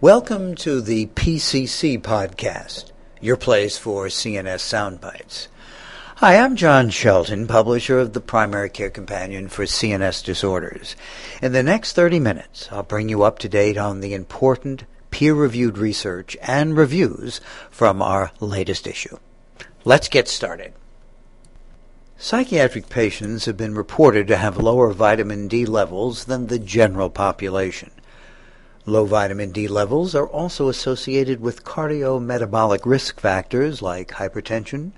Welcome to the PCC podcast, your place for CNS soundbites. Hi, I'm John Shelton, publisher of the Primary Care Companion for CNS Disorders. In the next 30 minutes, I'll bring you up to date on the important peer-reviewed research and reviews from our latest issue. Let's get started. Psychiatric patients have been reported to have lower vitamin D levels than the general population. Low vitamin D levels are also associated with cardiometabolic risk factors like hypertension,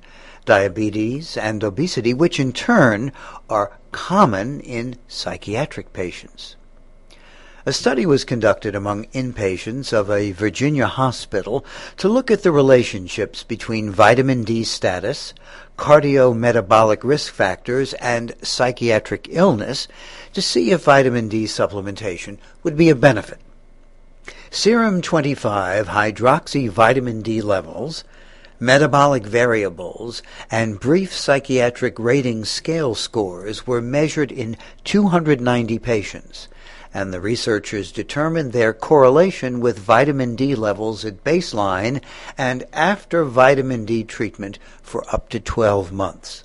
diabetes, and obesity, which in turn are common in psychiatric patients. A study was conducted among inpatients of a Virginia hospital to look at the relationships between vitamin D status, cardiometabolic risk factors, and psychiatric illness to see if vitamin D supplementation would be a benefit. Serum 25 hydroxy vitamin D levels, metabolic variables, and brief psychiatric rating scale scores were measured in 290 patients, and the researchers determined their correlation with vitamin D levels at baseline and after vitamin D treatment for up to 12 months.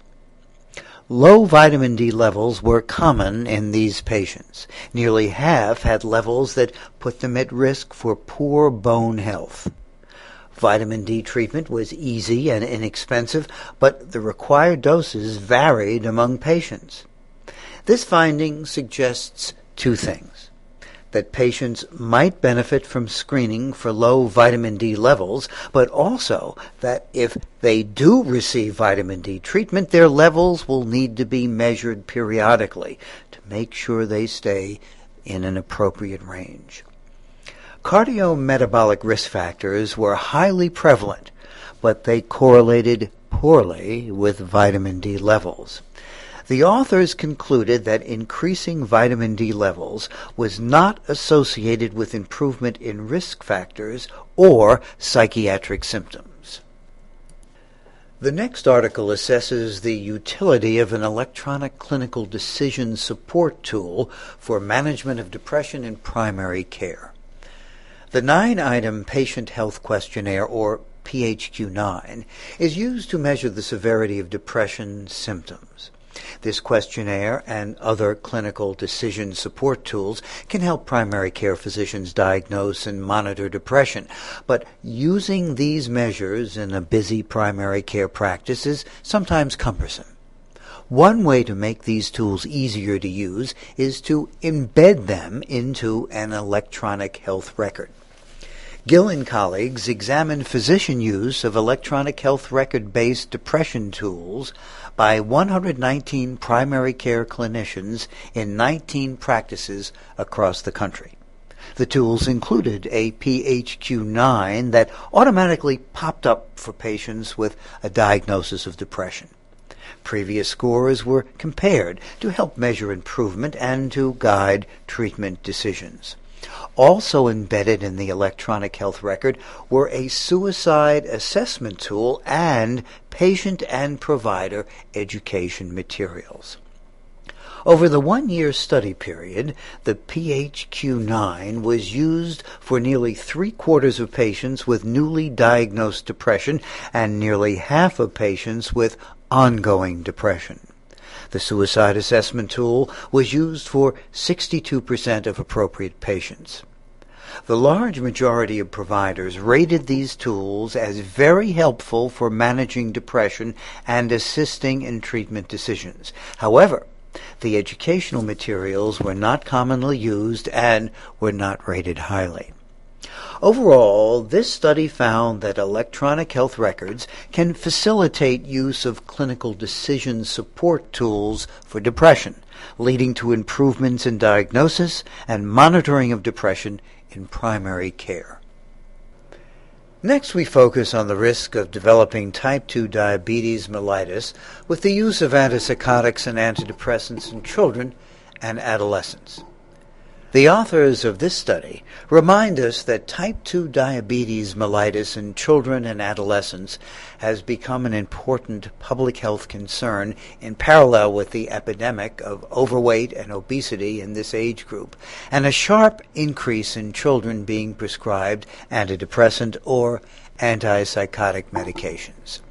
Low vitamin D levels were common in these patients. Nearly half had levels that put them at risk for poor bone health. Vitamin D treatment was easy and inexpensive, but the required doses varied among patients. This finding suggests two things that patients might benefit from screening for low vitamin D levels, but also that if they do receive vitamin D treatment, their levels will need to be measured periodically to make sure they stay in an appropriate range. Cardiometabolic risk factors were highly prevalent, but they correlated poorly with vitamin D levels. The authors concluded that increasing vitamin D levels was not associated with improvement in risk factors or psychiatric symptoms. The next article assesses the utility of an electronic clinical decision support tool for management of depression in primary care. The nine item patient health questionnaire, or PHQ 9, is used to measure the severity of depression symptoms. This questionnaire and other clinical decision support tools can help primary care physicians diagnose and monitor depression, but using these measures in a busy primary care practice is sometimes cumbersome. One way to make these tools easier to use is to embed them into an electronic health record. Gill and colleagues examined physician use of electronic health record based depression tools by 119 primary care clinicians in 19 practices across the country. The tools included a PHQ-9 that automatically popped up for patients with a diagnosis of depression. Previous scores were compared to help measure improvement and to guide treatment decisions. Also embedded in the electronic health record were a suicide assessment tool and patient and provider education materials. Over the one year study period, the PHQ 9 was used for nearly three quarters of patients with newly diagnosed depression and nearly half of patients with ongoing depression. The suicide assessment tool was used for 62% of appropriate patients. The large majority of providers rated these tools as very helpful for managing depression and assisting in treatment decisions. However, the educational materials were not commonly used and were not rated highly. Overall, this study found that electronic health records can facilitate use of clinical decision support tools for depression, leading to improvements in diagnosis and monitoring of depression in primary care. Next, we focus on the risk of developing type 2 diabetes mellitus with the use of antipsychotics and antidepressants in children and adolescents. The authors of this study remind us that type 2 diabetes mellitus in children and adolescents has become an important public health concern in parallel with the epidemic of overweight and obesity in this age group, and a sharp increase in children being prescribed antidepressant or antipsychotic medications.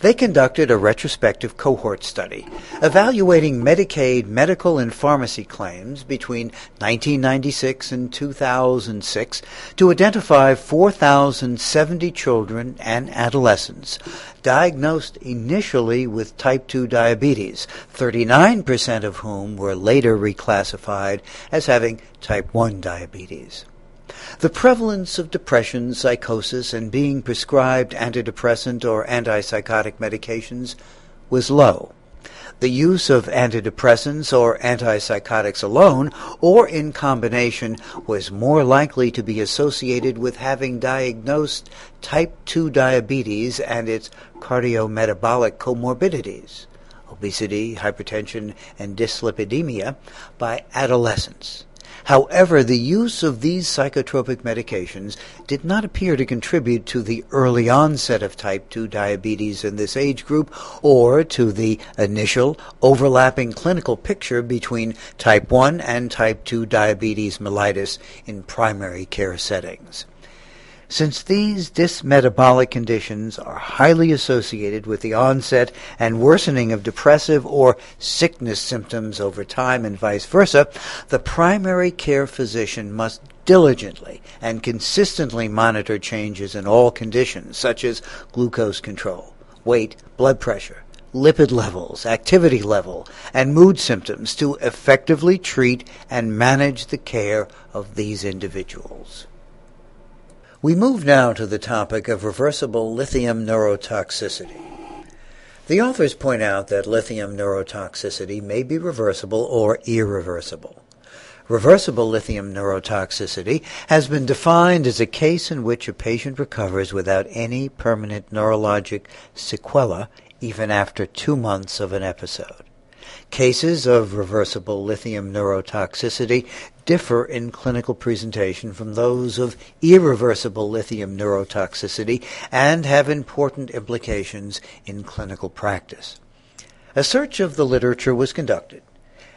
They conducted a retrospective cohort study evaluating Medicaid medical and pharmacy claims between 1996 and 2006 to identify 4,070 children and adolescents diagnosed initially with type 2 diabetes, 39% of whom were later reclassified as having type 1 diabetes. The prevalence of depression, psychosis, and being prescribed antidepressant or antipsychotic medications was low. The use of antidepressants or antipsychotics alone or in combination was more likely to be associated with having diagnosed type 2 diabetes and its cardiometabolic comorbidities, obesity, hypertension, and dyslipidemia, by adolescents. However, the use of these psychotropic medications did not appear to contribute to the early onset of type 2 diabetes in this age group or to the initial overlapping clinical picture between type 1 and type 2 diabetes mellitus in primary care settings. Since these dysmetabolic conditions are highly associated with the onset and worsening of depressive or sickness symptoms over time and vice versa, the primary care physician must diligently and consistently monitor changes in all conditions such as glucose control, weight, blood pressure, lipid levels, activity level, and mood symptoms to effectively treat and manage the care of these individuals. We move now to the topic of reversible lithium neurotoxicity. The authors point out that lithium neurotoxicity may be reversible or irreversible. Reversible lithium neurotoxicity has been defined as a case in which a patient recovers without any permanent neurologic sequela even after two months of an episode. Cases of reversible lithium neurotoxicity differ in clinical presentation from those of irreversible lithium neurotoxicity and have important implications in clinical practice. A search of the literature was conducted,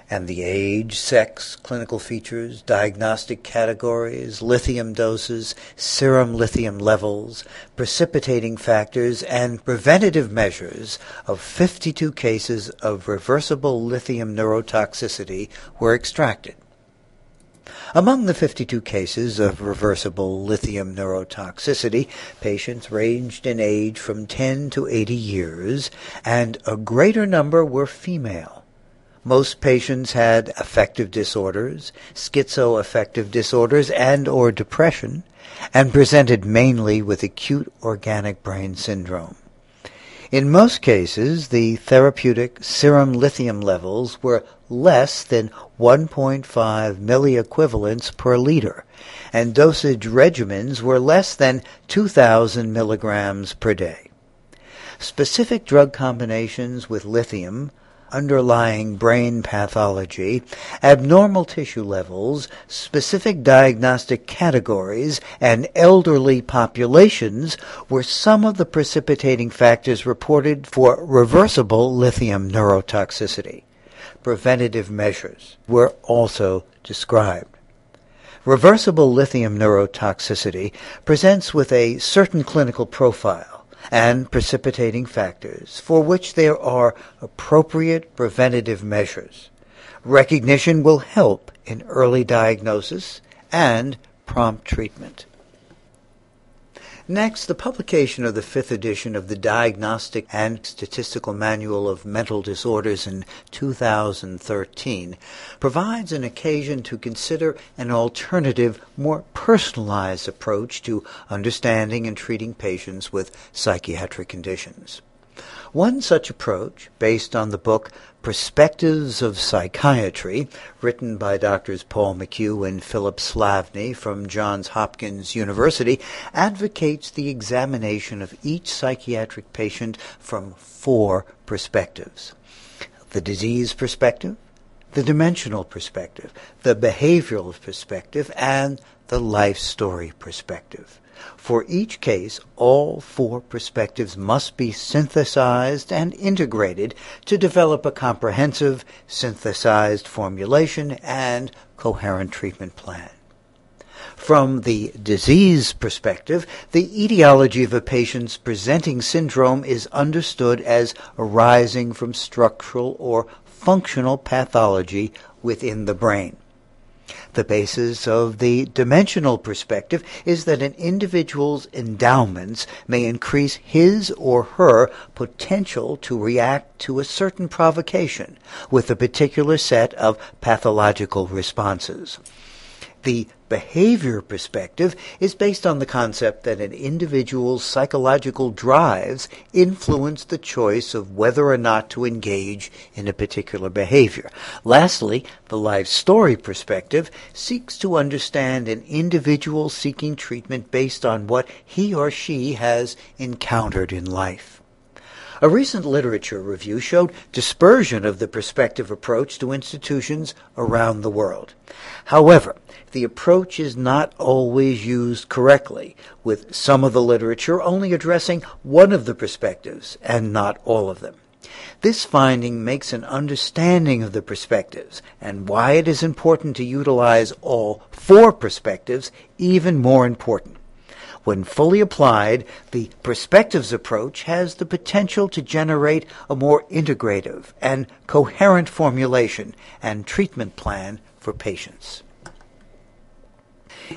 and the age, sex, clinical features, diagnostic categories, lithium doses, serum lithium levels, precipitating factors, and preventative measures of 52 cases of reversible lithium neurotoxicity were extracted. Among the 52 cases of reversible lithium neurotoxicity, patients ranged in age from 10 to 80 years, and a greater number were female. Most patients had affective disorders, schizoaffective disorders, and or depression, and presented mainly with acute organic brain syndrome. In most cases, the therapeutic serum lithium levels were less than 1.5 milliequivalents per liter, and dosage regimens were less than 2,000 milligrams per day. Specific drug combinations with lithium underlying brain pathology, abnormal tissue levels, specific diagnostic categories, and elderly populations were some of the precipitating factors reported for reversible lithium neurotoxicity. Preventative measures were also described. Reversible lithium neurotoxicity presents with a certain clinical profile and precipitating factors for which there are appropriate preventative measures. Recognition will help in early diagnosis and prompt treatment. Next, the publication of the fifth edition of the Diagnostic and Statistical Manual of Mental Disorders in 2013 provides an occasion to consider an alternative, more personalized approach to understanding and treating patients with psychiatric conditions. One such approach, based on the book Perspectives of Psychiatry, written by Drs. Paul McHugh and Philip Slavney from Johns Hopkins University, advocates the examination of each psychiatric patient from four perspectives the disease perspective, the dimensional perspective, the behavioral perspective, and the life story perspective. For each case, all four perspectives must be synthesized and integrated to develop a comprehensive, synthesized formulation and coherent treatment plan. From the disease perspective, the etiology of a patient's presenting syndrome is understood as arising from structural or functional pathology within the brain. The basis of the dimensional perspective is that an individual's endowments may increase his or her potential to react to a certain provocation with a particular set of pathological responses. The behavior perspective is based on the concept that an individual's psychological drives influence the choice of whether or not to engage in a particular behavior. Lastly, the life story perspective seeks to understand an individual seeking treatment based on what he or she has encountered in life. A recent literature review showed dispersion of the perspective approach to institutions around the world. However, the approach is not always used correctly, with some of the literature only addressing one of the perspectives and not all of them. This finding makes an understanding of the perspectives and why it is important to utilize all four perspectives even more important. When fully applied, the perspectives approach has the potential to generate a more integrative and coherent formulation and treatment plan for patients.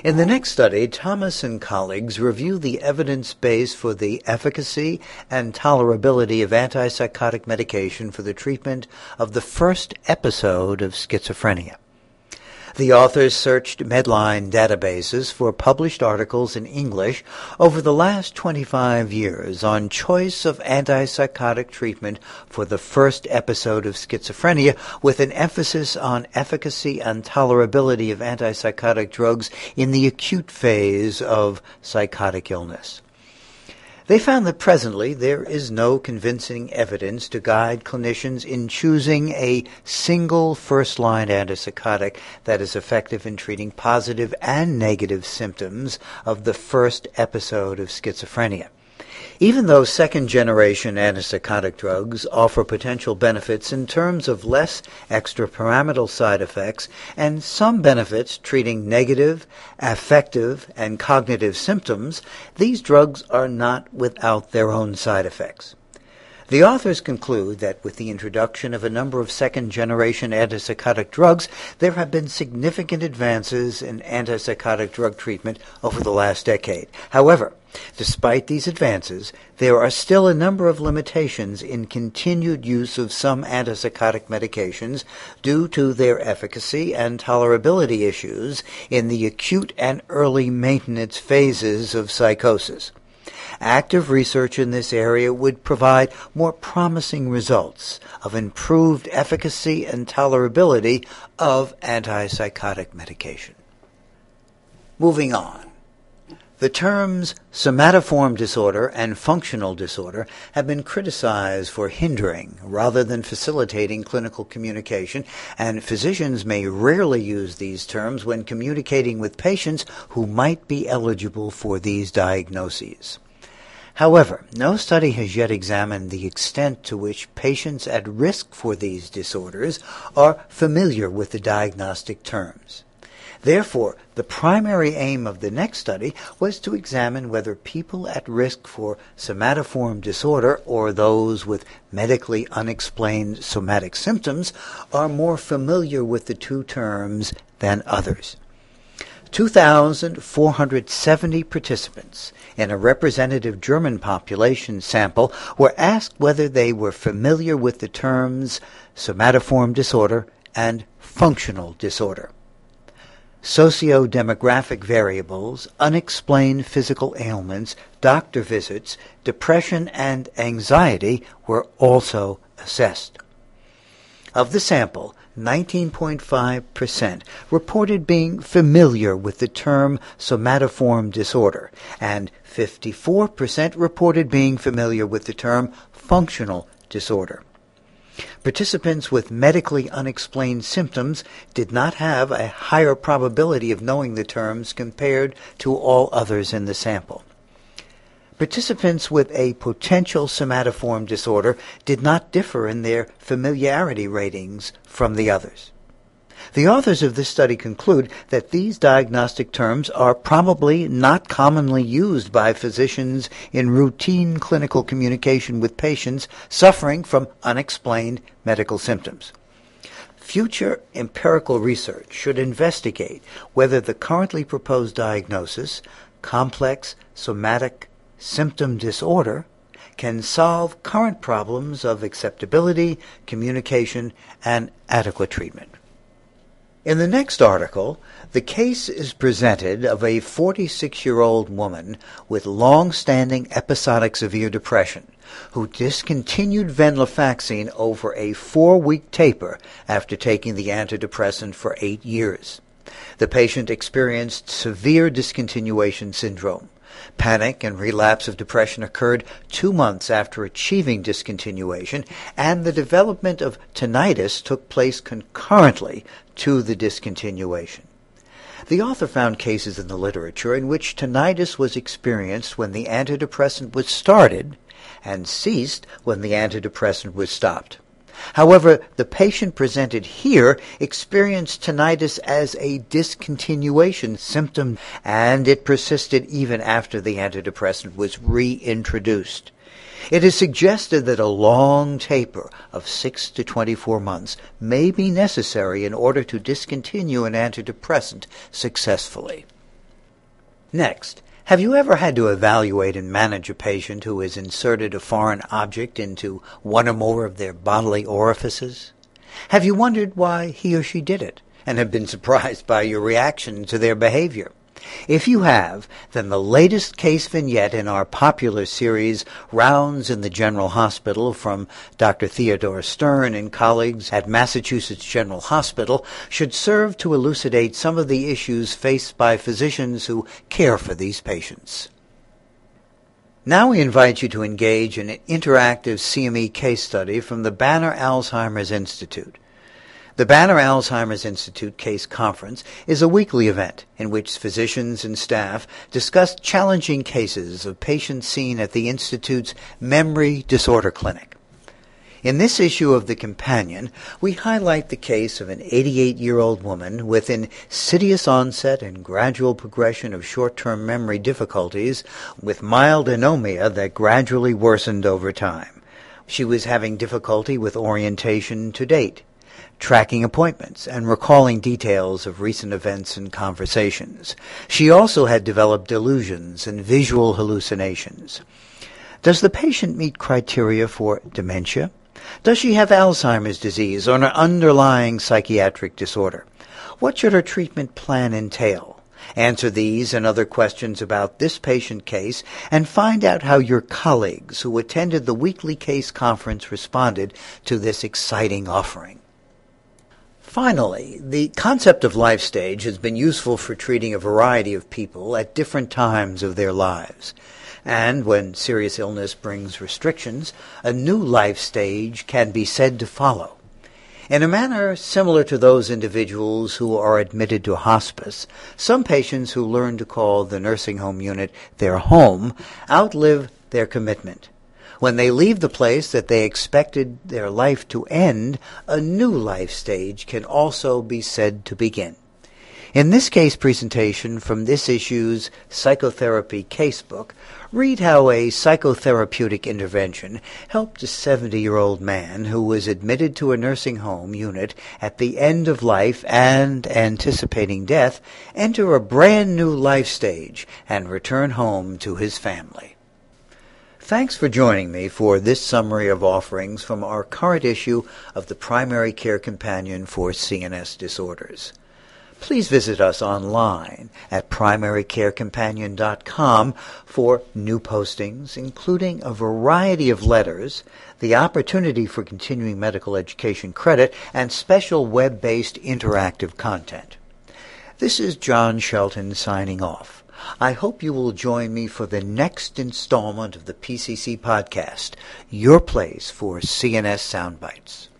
In the next study, Thomas and colleagues review the evidence base for the efficacy and tolerability of antipsychotic medication for the treatment of the first episode of schizophrenia. The authors searched Medline databases for published articles in English over the last 25 years on choice of antipsychotic treatment for the first episode of schizophrenia with an emphasis on efficacy and tolerability of antipsychotic drugs in the acute phase of psychotic illness. They found that presently there is no convincing evidence to guide clinicians in choosing a single first line antipsychotic that is effective in treating positive and negative symptoms of the first episode of schizophrenia. Even though second generation antipsychotic drugs offer potential benefits in terms of less extrapyramidal side effects and some benefits treating negative, affective, and cognitive symptoms, these drugs are not without their own side effects. The authors conclude that with the introduction of a number of second generation antipsychotic drugs, there have been significant advances in antipsychotic drug treatment over the last decade. However, Despite these advances, there are still a number of limitations in continued use of some antipsychotic medications due to their efficacy and tolerability issues in the acute and early maintenance phases of psychosis. Active research in this area would provide more promising results of improved efficacy and tolerability of antipsychotic medication. Moving on. The terms somatoform disorder and functional disorder have been criticized for hindering rather than facilitating clinical communication, and physicians may rarely use these terms when communicating with patients who might be eligible for these diagnoses. However, no study has yet examined the extent to which patients at risk for these disorders are familiar with the diagnostic terms. Therefore, the primary aim of the next study was to examine whether people at risk for somatoform disorder or those with medically unexplained somatic symptoms are more familiar with the two terms than others. 2,470 participants in a representative German population sample were asked whether they were familiar with the terms somatoform disorder and functional disorder. Socio-demographic variables, unexplained physical ailments, doctor visits, depression, and anxiety were also assessed. Of the sample, 19.5% reported being familiar with the term somatoform disorder, and 54% reported being familiar with the term functional disorder. Participants with medically unexplained symptoms did not have a higher probability of knowing the terms compared to all others in the sample. Participants with a potential somatoform disorder did not differ in their familiarity ratings from the others. The authors of this study conclude that these diagnostic terms are probably not commonly used by physicians in routine clinical communication with patients suffering from unexplained medical symptoms. Future empirical research should investigate whether the currently proposed diagnosis, complex somatic symptom disorder, can solve current problems of acceptability, communication, and adequate treatment. In the next article, the case is presented of a 46 year old woman with long standing episodic severe depression who discontinued venlafaxine over a four week taper after taking the antidepressant for eight years. The patient experienced severe discontinuation syndrome. Panic and relapse of depression occurred two months after achieving discontinuation, and the development of tinnitus took place concurrently to the discontinuation. The author found cases in the literature in which tinnitus was experienced when the antidepressant was started and ceased when the antidepressant was stopped. However, the patient presented here experienced tinnitus as a discontinuation symptom, and it persisted even after the antidepressant was reintroduced. It is suggested that a long taper of 6 to 24 months may be necessary in order to discontinue an antidepressant successfully. Next, have you ever had to evaluate and manage a patient who has inserted a foreign object into one or more of their bodily orifices? Have you wondered why he or she did it and have been surprised by your reaction to their behavior? If you have, then the latest case vignette in our popular series, Rounds in the General Hospital, from Dr. Theodore Stern and colleagues at Massachusetts General Hospital, should serve to elucidate some of the issues faced by physicians who care for these patients. Now we invite you to engage in an interactive CME case study from the Banner Alzheimer's Institute. The Banner Alzheimer's Institute Case Conference is a weekly event in which physicians and staff discuss challenging cases of patients seen at the Institute's Memory Disorder Clinic. In this issue of The Companion, we highlight the case of an 88 year old woman with insidious onset and gradual progression of short term memory difficulties with mild anomia that gradually worsened over time. She was having difficulty with orientation to date tracking appointments, and recalling details of recent events and conversations. She also had developed delusions and visual hallucinations. Does the patient meet criteria for dementia? Does she have Alzheimer's disease or an underlying psychiatric disorder? What should her treatment plan entail? Answer these and other questions about this patient case and find out how your colleagues who attended the weekly case conference responded to this exciting offering. Finally, the concept of life stage has been useful for treating a variety of people at different times of their lives. And when serious illness brings restrictions, a new life stage can be said to follow. In a manner similar to those individuals who are admitted to hospice, some patients who learn to call the nursing home unit their home outlive their commitment. When they leave the place that they expected their life to end, a new life stage can also be said to begin. In this case presentation from this issue's Psychotherapy Casebook, read how a psychotherapeutic intervention helped a 70 year old man who was admitted to a nursing home unit at the end of life and anticipating death enter a brand new life stage and return home to his family. Thanks for joining me for this summary of offerings from our current issue of the Primary Care Companion for CNS Disorders. Please visit us online at primarycarecompanion.com for new postings, including a variety of letters, the opportunity for continuing medical education credit, and special web-based interactive content. This is John Shelton signing off. I hope you will join me for the next installment of the PCC podcast, your place for CNS Soundbites.